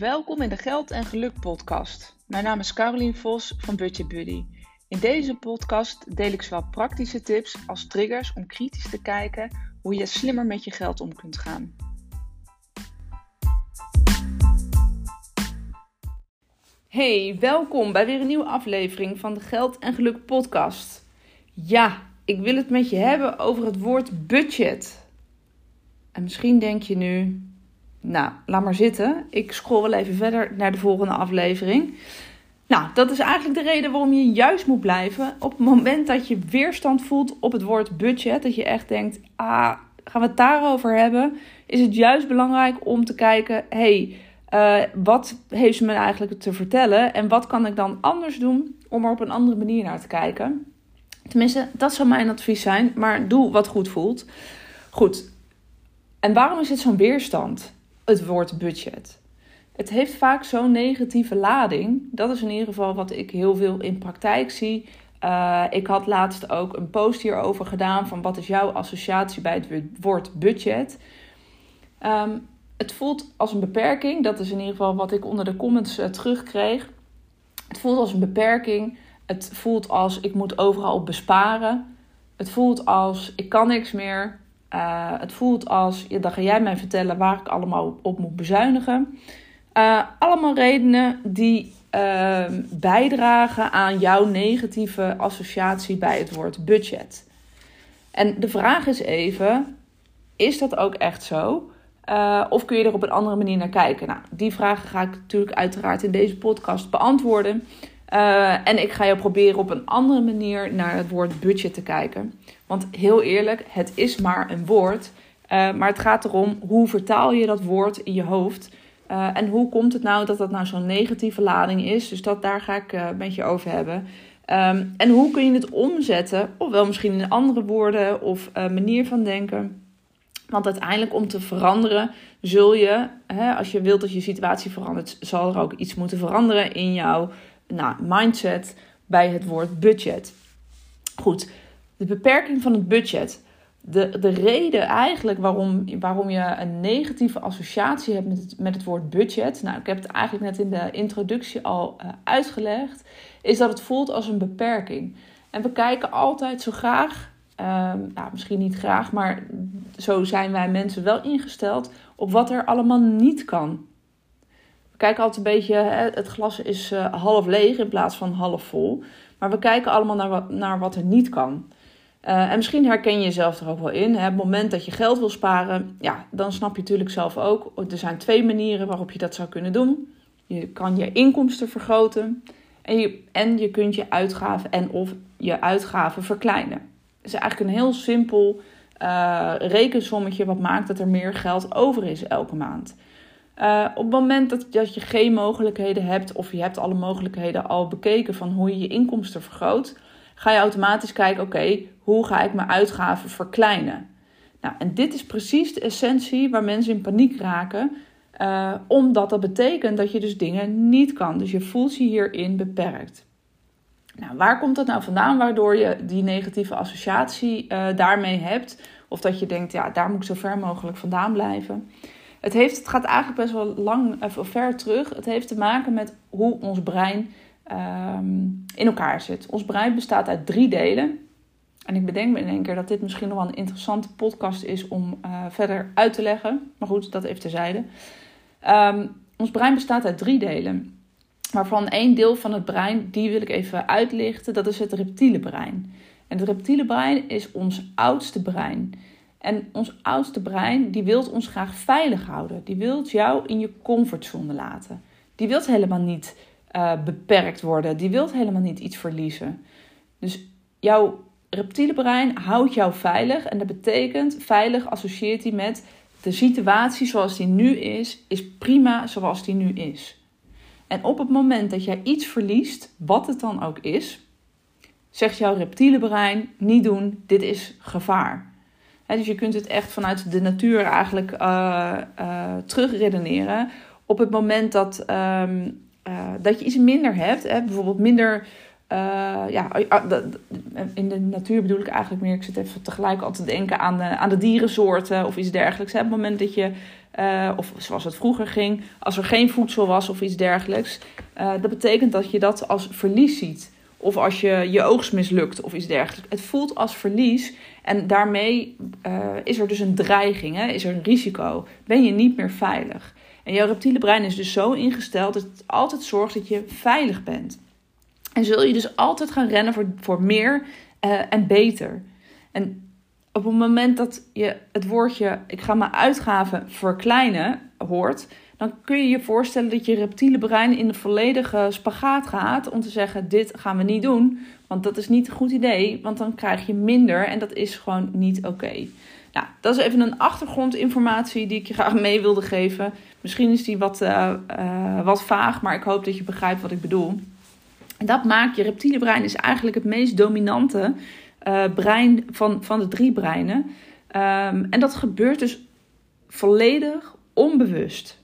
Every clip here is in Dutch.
Welkom in de Geld en Geluk podcast. Mijn naam is Carolien Vos van Budget Buddy. In deze podcast deel ik zowel praktische tips als triggers om kritisch te kijken hoe je slimmer met je geld om kunt gaan. Hey, welkom bij weer een nieuwe aflevering van de Geld en Geluk podcast. Ja, ik wil het met je hebben over het woord budget. En misschien denk je nu, nou, laat maar zitten. Ik scroll wel even verder naar de volgende aflevering. Nou, dat is eigenlijk de reden waarom je juist moet blijven. Op het moment dat je weerstand voelt op het woord budget, dat je echt denkt: ah, gaan we het daarover hebben? Is het juist belangrijk om te kijken: hey, uh, wat heeft ze me eigenlijk te vertellen? En wat kan ik dan anders doen om er op een andere manier naar te kijken? Tenminste, dat zou mijn advies zijn, maar doe wat goed voelt. Goed. En waarom is dit zo'n weerstand? Het woord budget. Het heeft vaak zo'n negatieve lading. Dat is in ieder geval wat ik heel veel in praktijk zie. Uh, ik had laatst ook een post hierover gedaan van wat is jouw associatie bij het woord budget. Um, het voelt als een beperking. Dat is in ieder geval wat ik onder de comments uh, terugkreeg. Het voelt als een beperking. Het voelt als ik moet overal besparen. Het voelt als ik kan niks meer. Uh, het voelt als, ja, ga jij mij vertellen waar ik allemaal op moet bezuinigen. Uh, allemaal redenen die uh, bijdragen aan jouw negatieve associatie bij het woord budget. En de vraag is even, is dat ook echt zo? Uh, of kun je er op een andere manier naar kijken? Nou, die vragen ga ik natuurlijk uiteraard in deze podcast beantwoorden. Uh, en ik ga je proberen op een andere manier naar het woord budget te kijken. Want heel eerlijk, het is maar een woord. Uh, maar het gaat erom hoe vertaal je dat woord in je hoofd. Uh, en hoe komt het nou dat dat nou zo'n negatieve lading is? Dus dat, daar ga ik uh, met je over hebben. Um, en hoe kun je het omzetten? Ofwel misschien in andere woorden of manier van denken. Want uiteindelijk om te veranderen zul je, hè, als je wilt dat je situatie verandert, zal er ook iets moeten veranderen in jouw nou, mindset bij het woord budget. Goed, de beperking van het budget. De, de reden eigenlijk waarom, waarom je een negatieve associatie hebt met het, met het woord budget. Nou, ik heb het eigenlijk net in de introductie al uh, uitgelegd. Is dat het voelt als een beperking. En we kijken altijd zo graag, uh, nou, misschien niet graag, maar zo zijn wij mensen wel ingesteld op wat er allemaal niet kan. We kijken altijd een beetje, het glas is uh, half leeg in plaats van half vol. Maar we kijken allemaal naar wat, naar wat er niet kan. Uh, en misschien herken je jezelf er ook wel in. Hè? Het moment dat je geld wil sparen, ja, dan snap je natuurlijk zelf ook. Er zijn twee manieren waarop je dat zou kunnen doen. Je kan je inkomsten vergroten en je, en je kunt je uitgaven en of je uitgaven verkleinen. Het is eigenlijk een heel simpel uh, rekensommetje wat maakt dat er meer geld over is elke maand. Uh, op het moment dat, je geen mogelijkheden hebt of je hebt alle mogelijkheden al bekeken van hoe je je inkomsten vergroot, ga je automatisch kijken, oké, hoe ga ik mijn uitgaven verkleinen? Nou, en dit is precies de essentie waar mensen in paniek raken, uh, omdat dat betekent dat je dus dingen niet kan. Dus je voelt je hierin beperkt. Nou, waar komt dat nou vandaan waardoor je die negatieve associatie uh, daarmee hebt? Of dat je denkt, ja, daar moet ik zo ver mogelijk vandaan blijven. Het, heeft, het gaat eigenlijk best wel lang of ver terug. Het heeft te maken met hoe ons brein um, in elkaar zit. Ons brein bestaat uit drie delen. En ik bedenk me in één keer dat dit misschien nog wel een interessante podcast is om uh, verder uit te leggen. Maar goed, dat even terzijde. Um, ons brein bestaat uit drie delen. Waarvan één deel van het brein, die wil ik even uitlichten, dat is het reptiele brein. En het reptiele brein is ons oudste brein. En ons oudste brein, die wil ons graag veilig houden. Die wil jou in je comfortzone laten. Die wil helemaal niet uh, beperkt worden. Die wil helemaal niet iets verliezen. Dus jouw reptiele brein houdt jou veilig. En dat betekent, veilig associeert hij met de situatie zoals die nu is, is prima zoals die nu is. En op het moment dat jij iets verliest, wat het dan ook is, zegt jouw reptiele brein niet doen, dit is gevaar. Dus je kunt het echt vanuit de natuur eigenlijk uh, terugredeneren. Op het moment dat, um, uh, dat je iets minder hebt, hè, bijvoorbeeld minder ja, in de natuur bedoel ik eigenlijk meer. Ik zit even tegelijk al te denken aan de, aan de dierensoorten of iets dergelijks. Op het moment dat je, of zoals het vroeger ging, als er geen voedsel was of iets dergelijks. dat betekent dat je dat als verlies ziet. Of als je je oogst mislukt of iets dergelijks. Het voelt als verlies. En daarmee is er dus een dreiging, hè? is er een risico. Ben je niet meer veilig. En jouw reptiele brein is dus zo ingesteld dat het altijd zorgt dat je veilig bent. En zul je dus altijd gaan rennen voor, voor meer uh, en beter. En op het moment dat je het woordje ik ga mijn uitgaven verkleinen hoort, dan kun je je voorstellen dat je reptiele brein in de volledige spagaat gaat om te zeggen: dit gaan we niet doen, want dat is niet een goed idee, want dan krijg je minder en dat is gewoon niet oké. Nou, dat is even een achtergrondinformatie die ik je graag mee wilde geven. Misschien is die wat, uh, uh, wat vaag, maar ik hoop dat je begrijpt wat ik bedoel. En dat maakt je reptiele brein is eigenlijk het meest dominante uh, brein van, van de drie breinen. Um, en dat gebeurt dus volledig onbewust.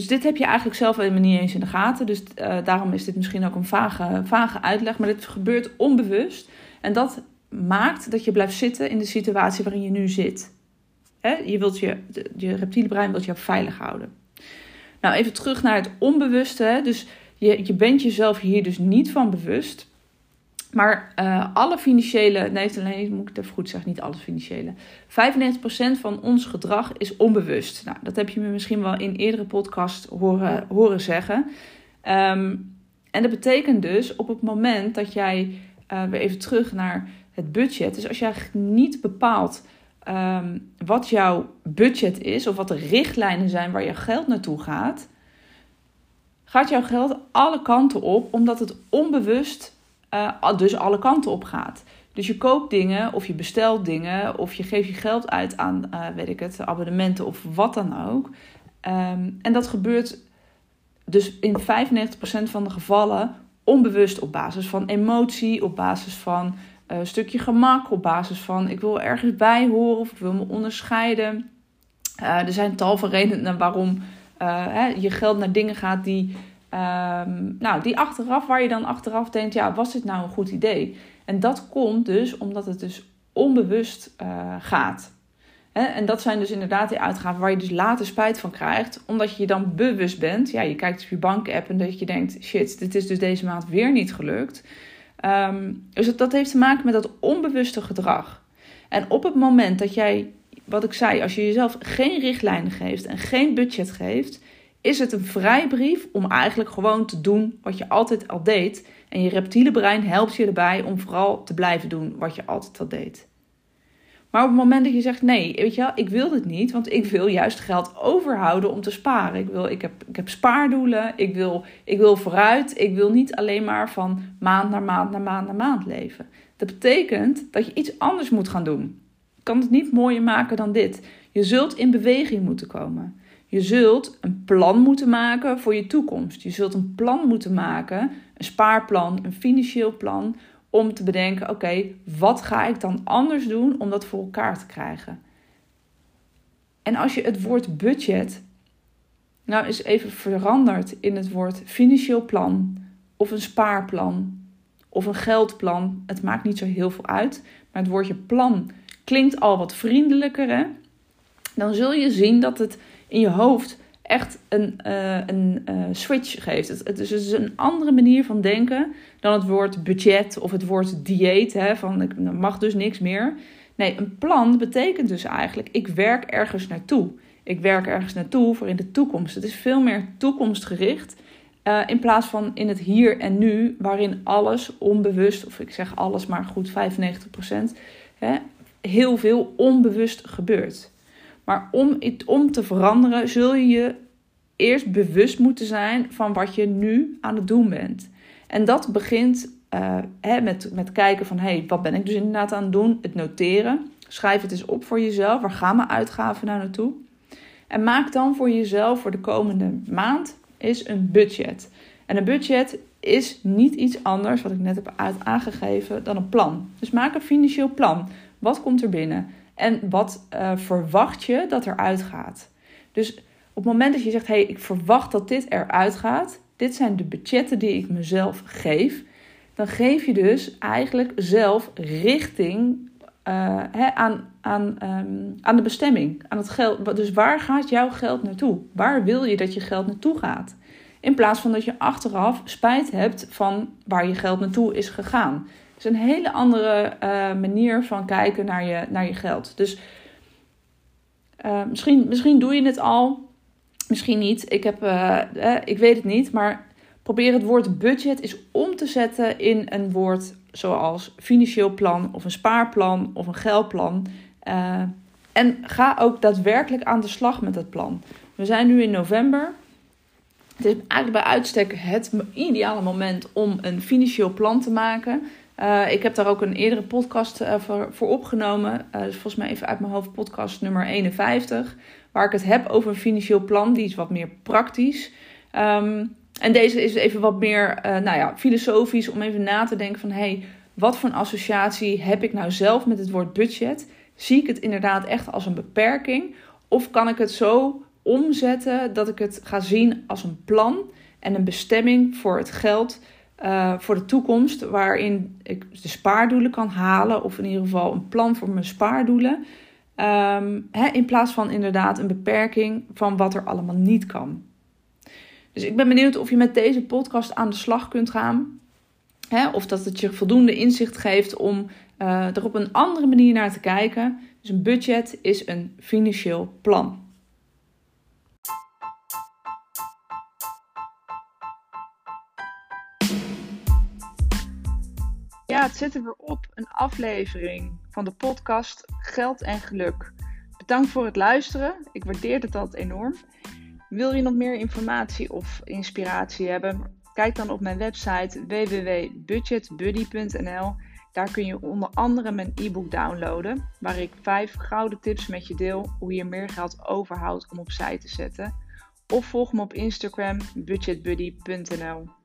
Dus dit heb je eigenlijk zelf helemaal niet eens in de gaten. Dus uh, daarom is dit misschien ook een vage, vage uitleg. Maar dit gebeurt onbewust. En dat maakt dat je blijft zitten in de situatie waarin je nu zit. je, wilt je, je reptiele brein wilt je veilig houden. Nou, even terug naar het onbewuste. Dus je, je bent jezelf hier dus niet van bewust. Maar uh, alle financiële, nee, alleen moet ik het even goed zeggen, niet alle financiële. 95% van ons gedrag is onbewust. Nou, dat heb je me misschien wel in eerdere podcast horen, horen zeggen. Um, en dat betekent dus op het moment dat jij, uh, weer even terug naar het budget. Dus als jij niet bepaalt um, wat jouw budget is, of wat de richtlijnen zijn waar je geld naartoe gaat, gaat jouw geld alle kanten op, omdat het onbewust uh, dus alle kanten op gaat. Dus je koopt dingen of je bestelt dingen of je geeft je geld uit aan, uh, weet ik het, abonnementen of wat dan ook. Um, en dat gebeurt dus in 95% van de gevallen onbewust op basis van emotie, op basis van een uh, stukje gemak, op basis van ik wil ergens bij horen of ik wil me onderscheiden. Er zijn tal van redenen waarom hè, je geld naar dingen gaat die, um, nou, die achteraf, waar je dan achteraf denkt, ja, was dit nou een goed idee? En dat komt dus omdat het dus onbewust uh, gaat. En dat zijn dus inderdaad die uitgaven waar je dus later spijt van krijgt, omdat je je dan bewust bent. Ja, je kijkt op je bankapp en dat je denkt, shit, dit is dus deze maand weer niet gelukt. Um, dus dat, dat heeft te maken met dat onbewuste gedrag. En op het moment dat jij wat ik zei, als je jezelf geen richtlijnen geeft en geen budget geeft, is het een vrijbrief om eigenlijk gewoon te doen wat je altijd al deed. En je reptiele brein helpt je erbij om vooral te blijven doen wat je altijd al deed. Maar op het moment dat je zegt: nee, weet je wel, ik wil dit niet, want ik wil juist geld overhouden om te sparen. Ik, wil, ik, heb, ik heb spaardoelen, ik wil, ik wil vooruit. Ik wil niet alleen maar van maand naar maand naar maand naar maand leven. Dat betekent dat je iets anders moet gaan doen kan het niet mooier maken dan dit. Je zult in beweging moeten komen. Je zult een plan moeten maken voor je toekomst. Je zult een plan moeten maken, een spaarplan, een financieel plan, om te bedenken: oké, wat ga ik dan anders doen om dat voor elkaar te krijgen? En als je het woord budget nou eens even verandert in het woord financieel plan of een spaarplan of een geldplan, het maakt niet zo heel veel uit, maar het woordje plan klinkt al wat vriendelijker, hè? dan zul je zien dat het in je hoofd echt een, uh, een uh, switch geeft. Het, het, is dus een andere manier van denken dan het woord budget of het woord dieet. Hè, van ik mag dus niks meer. Nee, een plan betekent dus eigenlijk: ik werk ergens naartoe. Ik werk ergens naartoe voor in de toekomst. Het is veel meer toekomstgericht. Uh, in plaats van in het hier en nu, waarin alles onbewust, of ik zeg alles maar goed 95%, hè, heel veel onbewust gebeurt. Maar om, om te veranderen zul je je eerst bewust moeten zijn van wat je nu aan het doen bent. En dat begint uh, hè, met, met kijken van, hey, wat ben ik dus inderdaad aan het doen? Het noteren. Schrijf het eens op voor jezelf. Waar gaan mijn uitgaven nou naartoe? En maak dan voor jezelf voor de komende maand is een budget. En een budget is niet iets anders, wat ik net heb aangegeven, dan een plan. Dus maak een financieel plan. Wat komt er binnen? En wat uh, verwacht je dat eruit gaat? Dus op het moment dat je zegt: hé, hey, ik verwacht dat dit eruit gaat, dit zijn de budgetten die ik mezelf geef. dan geef je dus eigenlijk zelf richting uh, aan, aan, um, aan de bestemming, aan het geld. Dus waar gaat jouw geld naartoe? Waar wil je dat je geld naartoe gaat? In plaats van dat je achteraf spijt hebt van waar je geld naartoe is gegaan. Is een hele andere uh, manier van kijken naar je, naar je geld. Dus uh, misschien, misschien doe je het al, misschien niet. Ik, heb, ik weet het niet, maar probeer het woord budget eens om te zetten in een woord zoals financieel plan of een spaarplan of een geldplan. Uh, en ga ook daadwerkelijk aan de slag met dat plan. We zijn nu in november. Het is eigenlijk bij uitstek het ideale moment om een financieel plan te maken. Uh, ik heb daar ook een eerdere podcast uh, voor, opgenomen. Dus volgens mij even uit mijn hoofd podcast nummer 51. Waar ik het heb over een financieel plan. Die is wat meer praktisch. Um, en deze is even wat meer nou ja, filosofisch om even na te denken van... hey, wat voor een associatie heb ik nou zelf met het woord budget? Zie ik het inderdaad echt als een beperking? Of kan ik het zo omzetten dat ik het ga zien als een plan en een bestemming voor het geld uh, voor de toekomst, waarin ik de spaardoelen kan halen, of in ieder geval een plan voor mijn spaardoelen, hè, in plaats van inderdaad een beperking van wat er allemaal niet kan. Dus ik ben benieuwd of je met deze podcast aan de slag kunt gaan. Of dat het je voldoende inzicht geeft om uh, er op een andere manier naar te kijken. Dus een budget is een financieel plan. Het zit er op. Een aflevering van de podcast Geld en Geluk. Bedankt voor het luisteren. Ik waardeer het altijd enorm. Wil je nog meer informatie of inspiratie hebben? Kijk dan op mijn website www.budgetbuddy.nl. Daar kun je onder andere mijn e-book downloaden, waar ik vijf gouden tips met je deel hoe je meer geld overhoudt om opzij te zetten. Of volg me op Instagram budgetbuddy.nl.